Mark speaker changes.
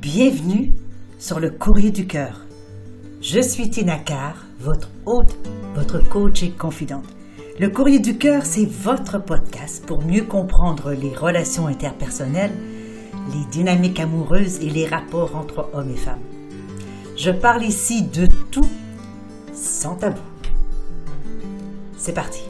Speaker 1: Bienvenue sur le courrier du cœur. Je suis Tina Carr, votre hôte, votre coach et confidente. Le courrier du cœur, c'est votre podcast pour mieux comprendre les relations interpersonnelles, les dynamiques amoureuses et les rapports entre hommes et femmes. Je parle ici de tout sans tabou. C'est parti.